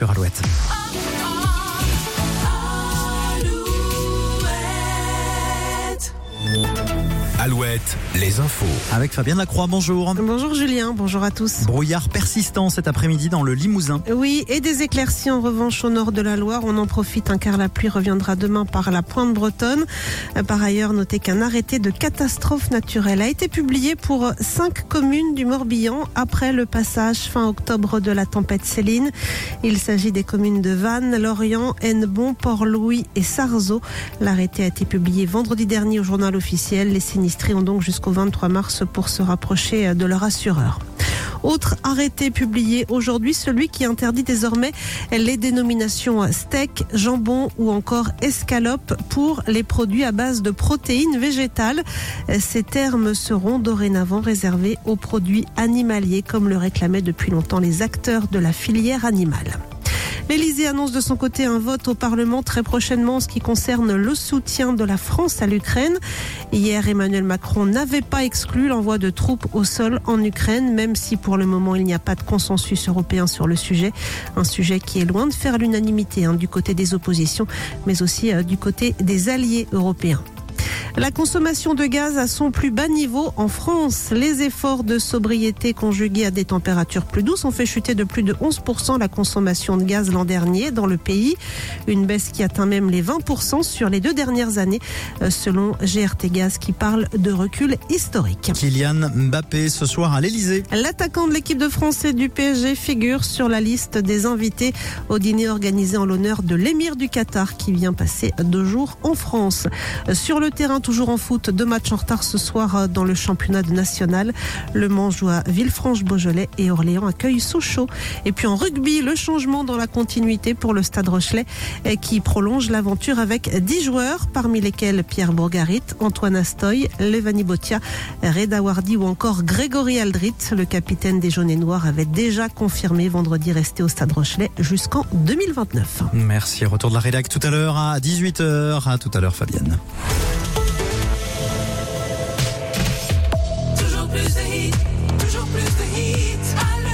garatuet Alouette. Les infos. Avec Fabienne Lacroix, bonjour. Bonjour Julien, bonjour à tous. Brouillard persistant cet après-midi dans le Limousin. Oui, et des éclaircies en revanche au nord de la Loire. On en profite hein, car la pluie reviendra demain par la pointe bretonne. Euh, Par ailleurs, notez qu'un arrêté de catastrophe naturelle a été publié pour cinq communes du Morbihan après le passage fin octobre de la tempête Céline. Il s'agit des communes de Vannes, Lorient, Hennebon, Port-Louis et Sarzeau. L'arrêté a été publié vendredi dernier au journal officiel. Les sinistrés ont donc jusqu'au 23 mars pour se rapprocher de leur assureur. Autre arrêté publié aujourd'hui, celui qui interdit désormais les dénominations steak, jambon ou encore escalope pour les produits à base de protéines végétales. Ces termes seront dorénavant réservés aux produits animaliers comme le réclamaient depuis longtemps les acteurs de la filière animale. L'Élysée annonce de son côté un vote au Parlement très prochainement en ce qui concerne le soutien de la France à l'Ukraine. Hier, Emmanuel Macron n'avait pas exclu l'envoi de troupes au sol en Ukraine, même si pour le moment il n'y a pas de consensus européen sur le sujet. Un sujet qui est loin de faire l'unanimité hein, du côté des oppositions, mais aussi euh, du côté des alliés européens. La consommation de gaz à son plus bas niveau en France. Les efforts de sobriété conjugués à des températures plus douces ont fait chuter de plus de 11% la consommation de gaz l'an dernier dans le pays. Une baisse qui atteint même les 20% sur les deux dernières années, euh, selon GRT Gaz qui parle de recul historique. Kylian Mbappé ce soir à l'Elysée. L'attaquant de l'équipe de France et du PSG figure sur la liste des invités au dîner organisé en l'honneur de l'émir du Qatar qui vient passer deux jours en France. Sur le terrain, toujours en foot, deux matchs en retard ce soir dans le championnat de national. Le Mans joue à Villefranche-Beaujolais et Orléans accueille Sochaux. Et puis en rugby, le changement dans la continuité pour le Stade Rochelet eh, qui prolonge l'aventure avec 10 joueurs, parmi lesquels Pierre Bourgarit, Antoine Astoy, Levani Botia, Reda Wardi ou encore Grégory Aldrit. Le capitaine des Jaunes et Noirs avait déjà confirmé vendredi rester au Stade Rochelet jusqu'en 2029. Merci. Retour de la rédac tout à l'heure à 18h. À tout à l'heure, Fabienne. Toujours